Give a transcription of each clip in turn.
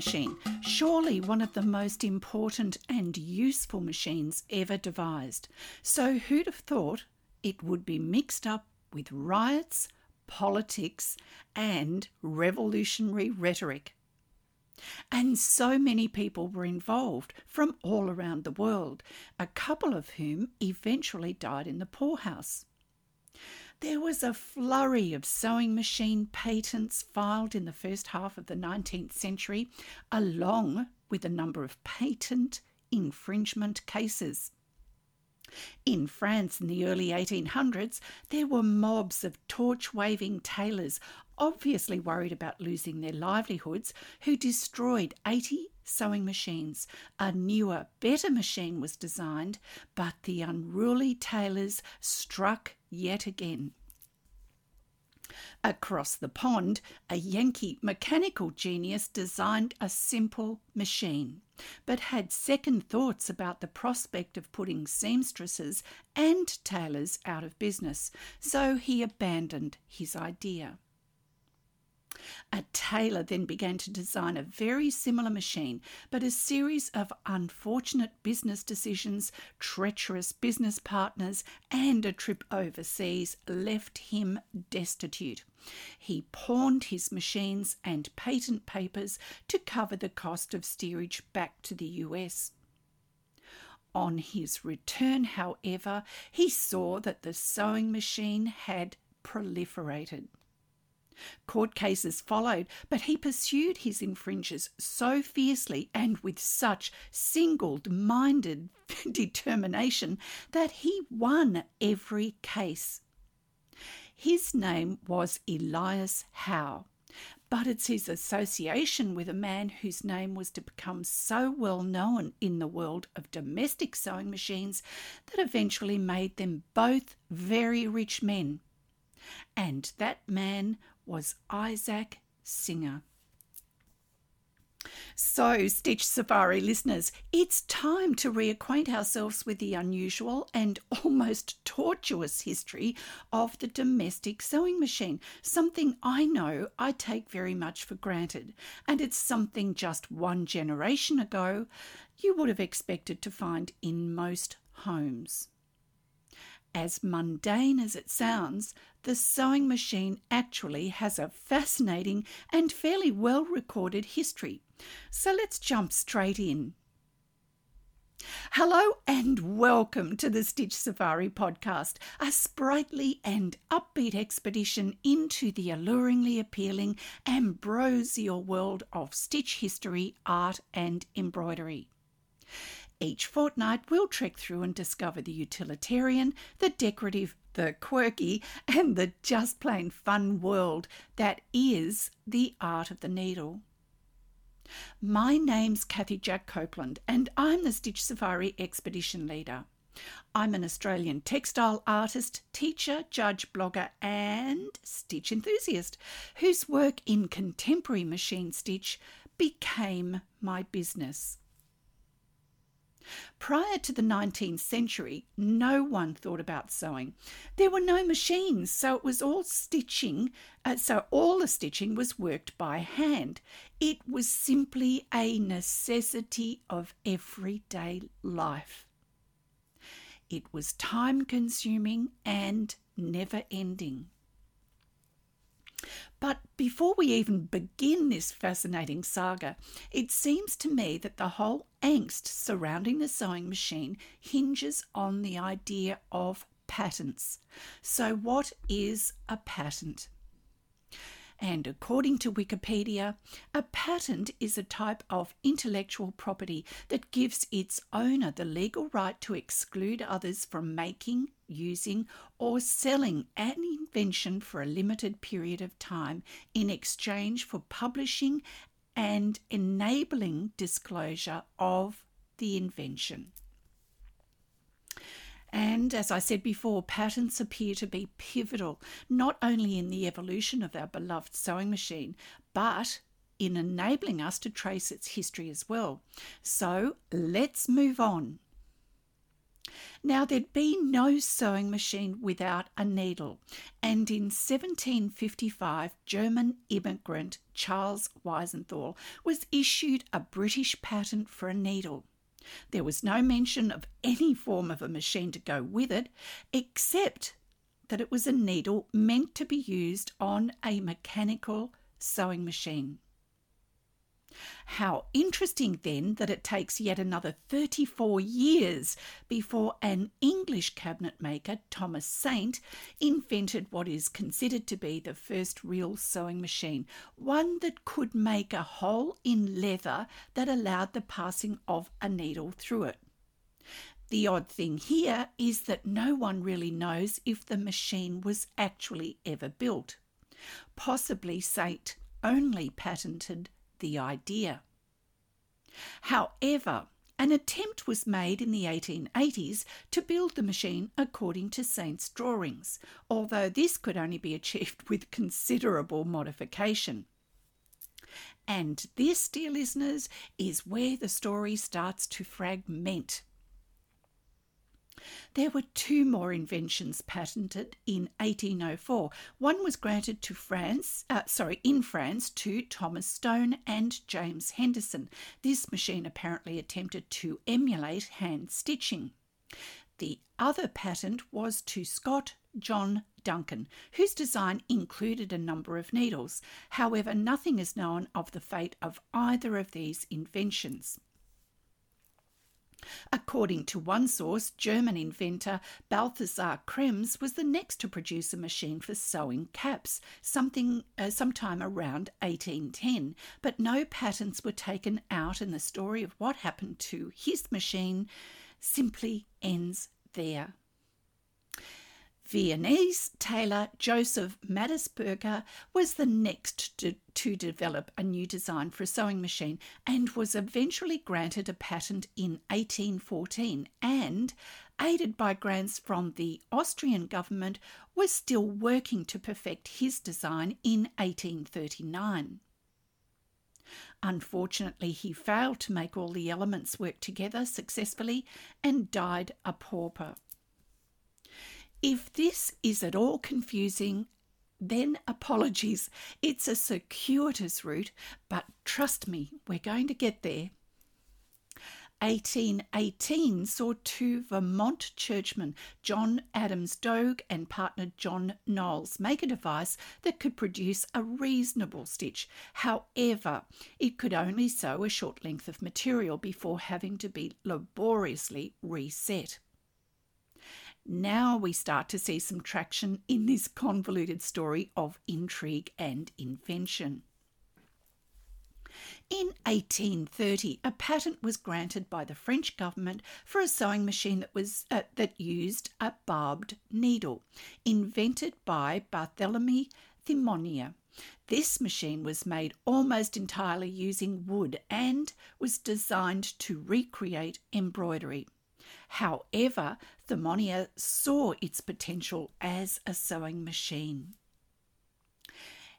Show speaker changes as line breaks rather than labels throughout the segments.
machine, surely one of the most important and useful machines ever devised. So who'd have thought it would be mixed up with riots, politics, and revolutionary rhetoric? And so many people were involved from all around the world, a couple of whom eventually died in the poorhouse. There was a flurry of sewing machine patents filed in the first half of the 19th century, along with a number of patent infringement cases. In France in the early 1800s, there were mobs of torch waving tailors, obviously worried about losing their livelihoods, who destroyed 80 sewing machines. A newer, better machine was designed, but the unruly tailors struck yet again. Across the pond, a Yankee mechanical genius designed a simple machine, but had second thoughts about the prospect of putting seamstresses and tailors out of business, so he abandoned his idea. A tailor then began to design a very similar machine, but a series of unfortunate business decisions, treacherous business partners, and a trip overseas left him destitute. He pawned his machines and patent papers to cover the cost of steerage back to the US. On his return, however, he saw that the sewing machine had proliferated. Court cases followed, but he pursued his infringers so fiercely and with such single minded determination that he won every case. His name was Elias Howe, but it's his association with a man whose name was to become so well known in the world of domestic sewing machines that eventually made them both very rich men. And that man was Isaac Singer. So, Stitch Safari listeners, it's time to reacquaint ourselves with the unusual and almost tortuous history of the domestic sewing machine, something I know I take very much for granted, and it's something just one generation ago you would have expected to find in most homes. As mundane as it sounds, the sewing machine actually has a fascinating and fairly well recorded history. So let's jump straight in. Hello and welcome to the Stitch Safari podcast, a sprightly and upbeat expedition into the alluringly appealing ambrosial world of stitch history, art, and embroidery. Each fortnight, we'll trek through and discover the utilitarian, the decorative, the quirky, and the just plain fun world that is the art of the needle. My name's Kathy Jack Copeland, and I'm the Stitch Safari Expedition Leader. I'm an Australian textile artist, teacher, judge, blogger, and stitch enthusiast whose work in contemporary machine stitch became my business. Prior to the 19th century, no one thought about sewing. There were no machines, so it was all stitching. Uh, so all the stitching was worked by hand. It was simply a necessity of everyday life. It was time consuming and never ending. But before we even begin this fascinating saga, it seems to me that the whole angst surrounding the sewing machine hinges on the idea of patents. So, what is a patent? And according to Wikipedia, a patent is a type of intellectual property that gives its owner the legal right to exclude others from making, using, or selling an invention for a limited period of time in exchange for publishing and enabling disclosure of the invention. And as I said before, patents appear to be pivotal not only in the evolution of our beloved sewing machine, but in enabling us to trace its history as well. So let's move on. Now, there'd be no sewing machine without a needle, and in 1755, German immigrant Charles Wiesenthal was issued a British patent for a needle. There was no mention of any form of a machine to go with it, except that it was a needle meant to be used on a mechanical sewing machine. How interesting then that it takes yet another 34 years before an English cabinet maker, Thomas Saint, invented what is considered to be the first real sewing machine, one that could make a hole in leather that allowed the passing of a needle through it. The odd thing here is that no one really knows if the machine was actually ever built. Possibly Saint only patented the idea. However, an attempt was made in the 1880s to build the machine according to Saint's drawings, although this could only be achieved with considerable modification. And this, dear listeners, is where the story starts to fragment. There were two more inventions patented in 1804. One was granted to France, uh, sorry, in France to Thomas Stone and James Henderson. This machine apparently attempted to emulate hand stitching. The other patent was to Scott John Duncan, whose design included a number of needles. However, nothing is known of the fate of either of these inventions. According to one source, German inventor Balthasar Krems was the next to produce a machine for sewing caps, something uh, sometime around 1810, but no patents were taken out, and the story of what happened to his machine simply ends there. Viennese tailor Joseph Madersperger was the next to, to, develop a new design for a sewing machine and was eventually granted a patent in 1814 and, aided by grants from the Austrian government, was still working to perfect his design in 1839. Unfortunately, he failed to make all the elements work together successfully and died a pauper. If this is at all confusing, then apologies. It's a circuitous route, but trust me, we're going to get there. 1818 saw two Vermont churchmen, John Adams Doge and partner John Knowles, make a device that could produce a reasonable stitch. However, it could only sew a short length of material before having to be laboriously reset. Now we start to see some traction in this convoluted story of intrigue and invention. In 1830, a patent was granted by the French government for a sewing machine that was uh, that used a barbed needle, invented by Barthélemy Thimonier. This machine was made almost entirely using wood and was designed to recreate embroidery. However, Thimonier saw its potential as a sewing machine.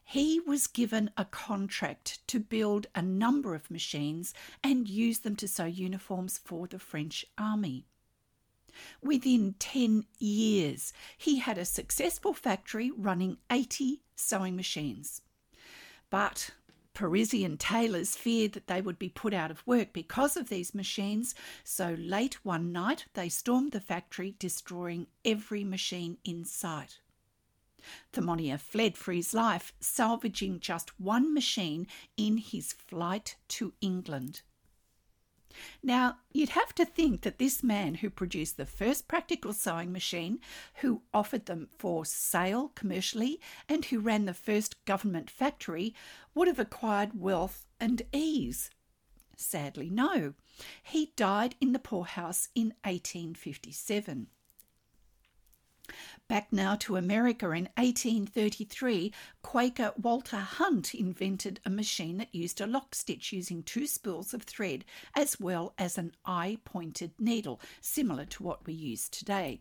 He was given a contract to build a number of machines and use them to sew uniforms for the French army. Within 10 years, he had a successful factory running 80 sewing machines. But Parisian tailors feared that they would be put out of work because of these machines, so late one night they stormed the factory, destroying every machine in sight. Thimonier fled for his life, salvaging just one machine in his flight to England. Now, you'd have to think that this man who produced the first practical sewing machine, who offered them for sale commercially, and who ran the first government factory would have acquired wealth and ease. Sadly, no. He died in the poorhouse in 1857. Back now to America in 1833, Quaker Walter Hunt invented a machine that used a lock stitch using two spools of thread as well as an eye pointed needle, similar to what we use today.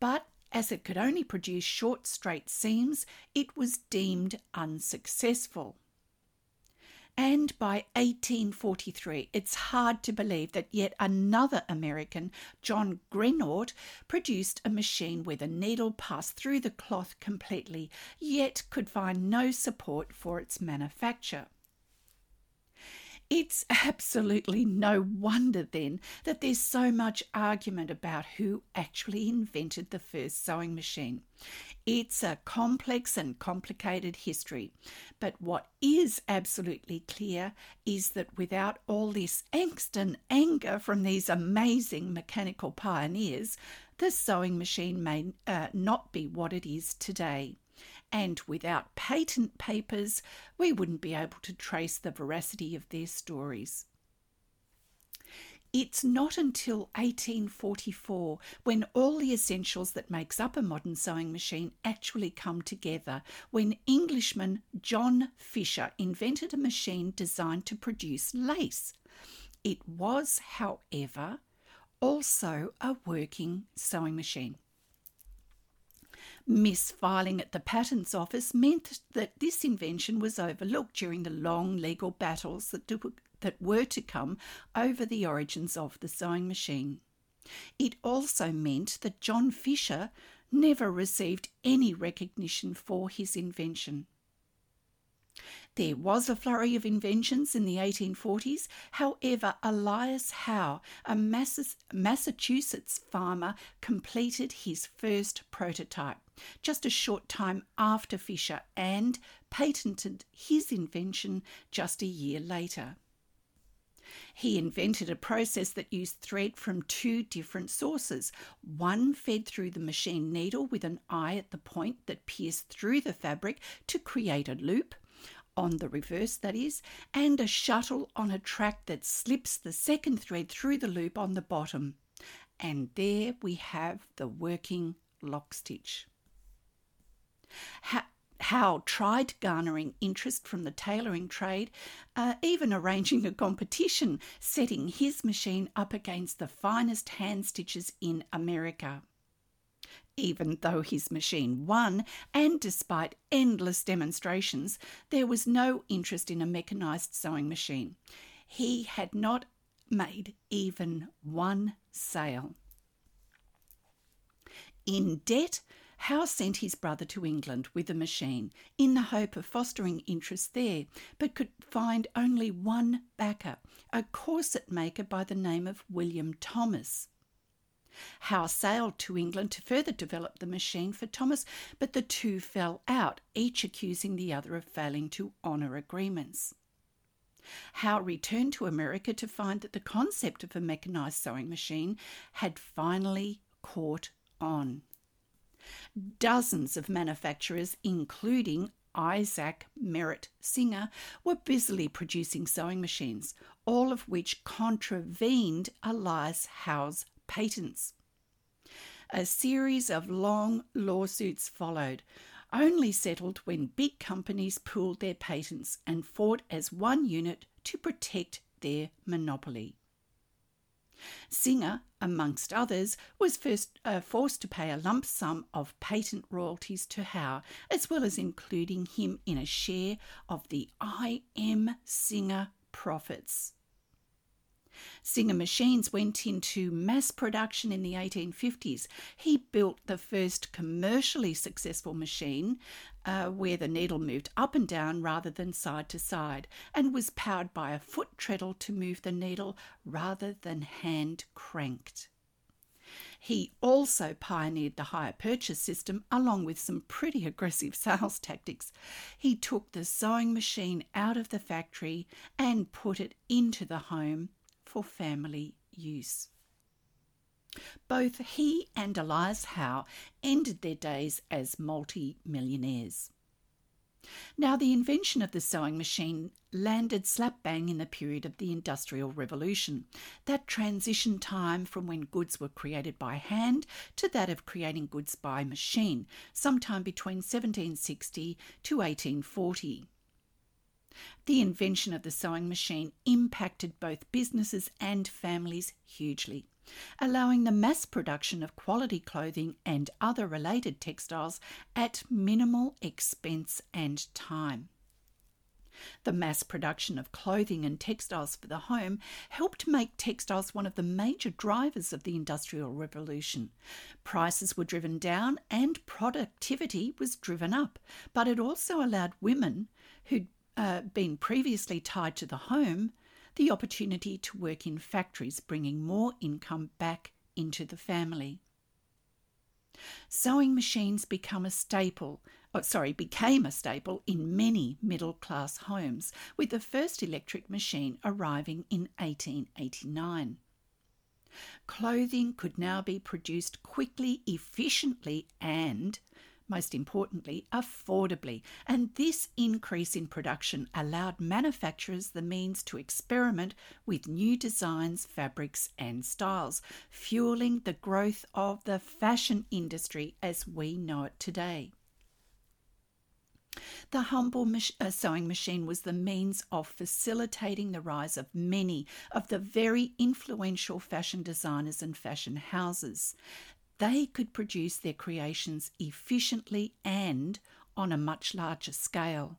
But as it could only produce short straight seams, it was deemed unsuccessful. And by 1843, it's hard to believe that yet another American, John Greenough, produced a machine where the needle passed through the cloth completely, yet could find no support for its manufacture. It's absolutely no wonder then that there's so much argument about who actually invented the first sewing machine. It's a complex and complicated history, but what is absolutely clear is that without all this angst and anger from these amazing mechanical pioneers, the sewing machine may uh, not be what it is today and without patent papers, we wouldn't be able to trace the veracity of their stories. It's not until 1844 when all the essentials that makes up a modern sewing machine actually come together when Englishman John Fisher invented a machine designed to produce lace. It was, however, also a working sewing machine. Misfiling at the Patents Office meant that this invention was overlooked during the long legal battles that, do, that were to come over the origins of the sewing machine. It also meant that John Fisher never received any recognition for his invention. There was a flurry of inventions in the 1840s. However, Elias Howe, a Massachusetts farmer, completed his first prototype just a short time after Fisher and patented his invention just a year later. He invented a process that used thread from two different sources. One fed through the machine needle with an eye at the point that pierced through the fabric to create a loop, on the reverse, that is, and a shuttle on a track that slips the second thread through the loop on the bottom. And there we have the working lock stitch. Howe tried garnering interest from the tailoring trade, uh, even arranging a competition, setting his machine up against the finest hand stitches in America even though his machine won, and despite endless demonstrations, there was no interest in a mechanised sewing machine. He had not made even one sale. In debt, Howe sent his brother to England with a machine in the hope of fostering interest there, but could find only one backer, a corset maker by the name of William Thomas. Howe sailed to England to further develop the machine for Thomas, but the two fell out, each accusing the other of failing to honour agreements. Howe returned to America to find that the concept of a mechanised sewing machine had finally caught on. Dozens of manufacturers, including Isaac Merritt Singer, were busily producing sewing machines, all of which contravened Elias Howe's patents. A series of long lawsuits followed, only settled when big companies pooled their patents and fought as one unit to protect their monopoly. Singer, amongst others, was first uh, forced to pay a lump sum of patent royalties to Howe, as well as including him in a share of the I.M. Singer profits. Singer machines went into mass production in the 1850s. He built the first commercially successful machine uh, where the needle moved up and down rather than side to side and was powered by a foot treadle to move the needle rather than hand cranked. He also pioneered the hire purchase system along with some pretty aggressive sales tactics. He took the sewing machine out of the factory and put it into the home for family use. Both he and Elias Howe ended their days as multi millionaires. Now, the invention of the sewing machine landed slap bang in the period of the Industrial Revolution, that transition time from when goods were created by hand to that of creating goods by machine, sometime between 1760 to 1840. The invention of the sewing machine impacted both businesses and families hugely, allowing the mass production of quality clothing and other related textiles at minimal expense and time. The mass production of clothing and textiles for the home helped make textiles one of the major drivers of the Industrial Revolution. Prices were driven down and productivity was driven up, but it also allowed women who'd uh, been previously tied to the home the opportunity to work in factories, bringing more income back into the family. Sewing machines become a staple oh, sorry, became a staple in many middle class homes, with the first electric machine arriving in 1889. Clothing could now be produced quickly, efficiently, and, most importantly, affordably, and this increase in production allowed manufacturers the means to experiment with new designs, fabrics, and styles, fueling the growth of the fashion industry as we know it today. The humble uh, sewing machine was the means of facilitating the rise of many of the very influential fashion designers and fashion houses. They could produce their creations efficiently and on a much larger scale.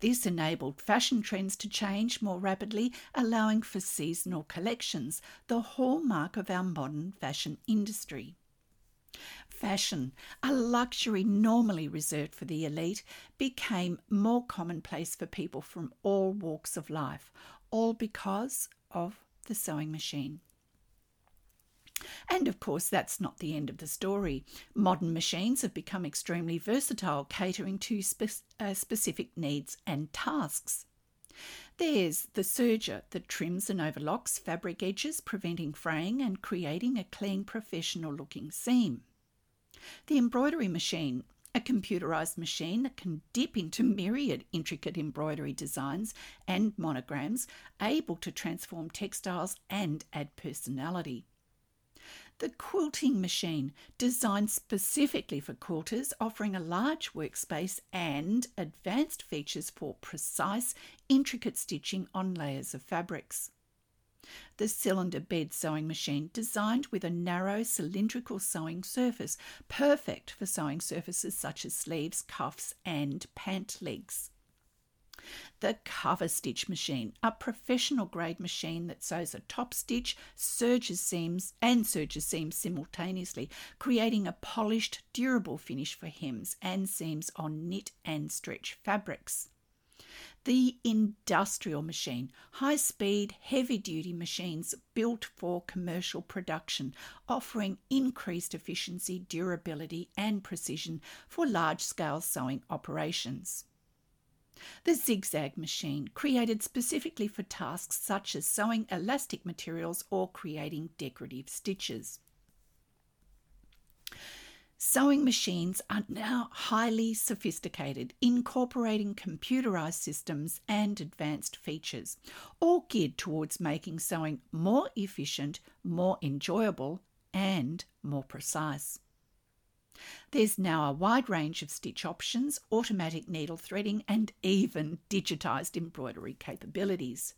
This enabled fashion trends to change more rapidly, allowing for seasonal collections, the hallmark of our modern fashion industry. Fashion, a luxury normally reserved for the elite, became more commonplace for people from all walks of life, all because of the sewing machine. And of course, that's not the end of the story. Modern machines have become extremely versatile, catering to spe- uh, specific needs and tasks. There's the serger that trims and overlocks fabric edges, preventing fraying and creating a clean, professional looking seam. The embroidery machine, a computerized machine that can dip into myriad intricate embroidery designs and monograms, able to transform textiles and add personality. The quilting machine, designed specifically for quilters, offering a large workspace and advanced features for precise, intricate stitching on layers of fabrics the cylinder bed sewing machine designed with a narrow cylindrical sewing surface, perfect for sewing surfaces such as sleeves, cuffs, and pant legs. The cover stitch machine, a professional grade machine that sews a top stitch, serges seams, and serges seams simultaneously, creating a polished, durable finish for hems and seams on knit and stretch fabrics the industrial machine, high speed, heavy duty machines built for commercial production, offering increased efficiency, durability, and precision for large scale sewing operations. The zigzag machine, created specifically for tasks such as sewing elastic materials or creating decorative stitches. Sewing machines are now highly sophisticated, incorporating computerized systems and advanced features, all geared towards making sewing more efficient, more enjoyable, and more precise. There's now a wide range of stitch options, automatic needle threading, and even digitized embroidery capabilities.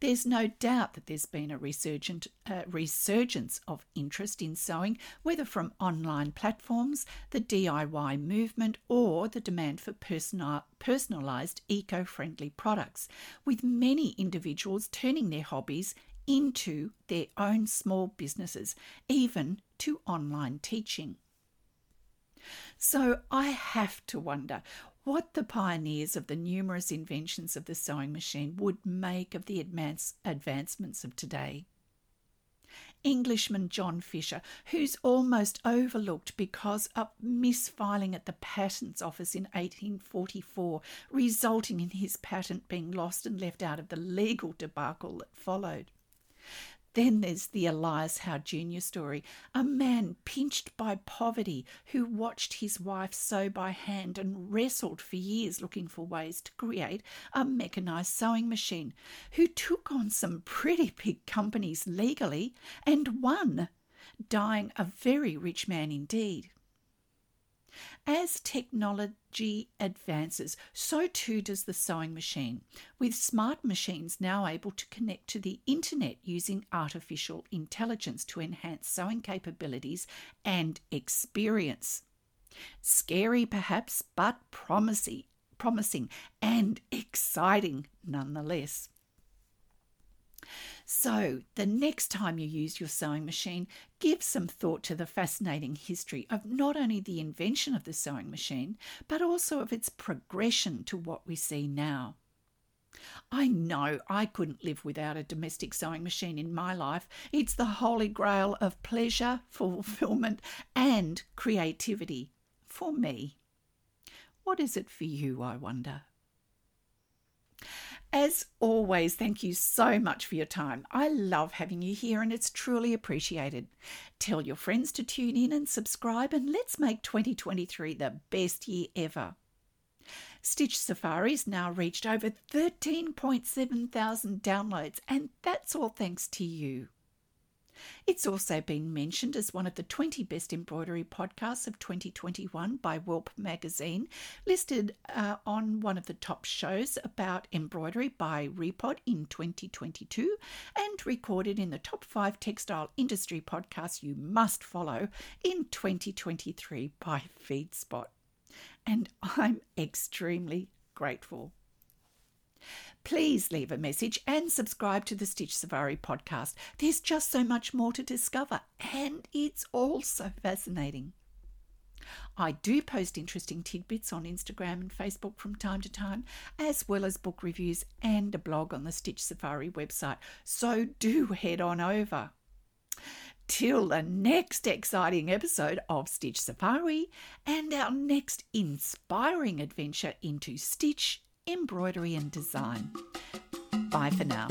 There's no doubt that there's been a resurgent, uh, resurgence of interest in sewing, whether from online platforms, the DIY movement, or the demand for personal, personalised, eco friendly products, with many individuals turning their hobbies into their own small businesses, even to online teaching. So I have to wonder what the pioneers of the numerous inventions of the sewing machine would make of the advance, advancements of today. Englishman John Fisher, who's almost overlooked because of misfiling at the Patents Office in 1844, resulting in his patent being lost and left out of the legal debacle that followed. Then there's the Elias Howe Jr. story, a man pinched by poverty who watched his wife sew by hand and wrestled for years looking for ways to create a mechanized sewing machine, who took on some pretty big companies legally and won, dying a very rich man indeed. As technology advances, so too does the sewing machine, with smart machines now able to connect to the internet using artificial intelligence to enhance sewing capabilities and experience. Scary perhaps, but promising promising and exciting nonetheless. So, the next time you use your sewing machine, give some thought to the fascinating history of not only the invention of the sewing machine, but also of its progression to what we see now. I know I couldn't live without a domestic sewing machine in my life. It's the holy grail of pleasure, fulfillment, and creativity for me. What is it for you, I wonder? As always, thank you so much for your time. I love having you here and it's truly appreciated. Tell your friends to tune in and subscribe, and let's make 2023 the best year ever. Stitch Safari's now reached over 13.7 thousand downloads, and that's all thanks to you. It's also been mentioned as one of the 20 best embroidery podcasts of 2021 by Welp magazine, listed uh, on one of the top shows about embroidery by Repod in 2022, and recorded in the top five textile industry podcasts you must follow in 2023 by FeedSpot. And I'm extremely grateful. Please leave a message and subscribe to the Stitch Safari podcast. There's just so much more to discover, and it's all so fascinating. I do post interesting tidbits on Instagram and Facebook from time to time, as well as book reviews and a blog on the Stitch Safari website, so do head on over. Till the next exciting episode of Stitch Safari and our next inspiring adventure into Stitch embroidery and design. Bye for now.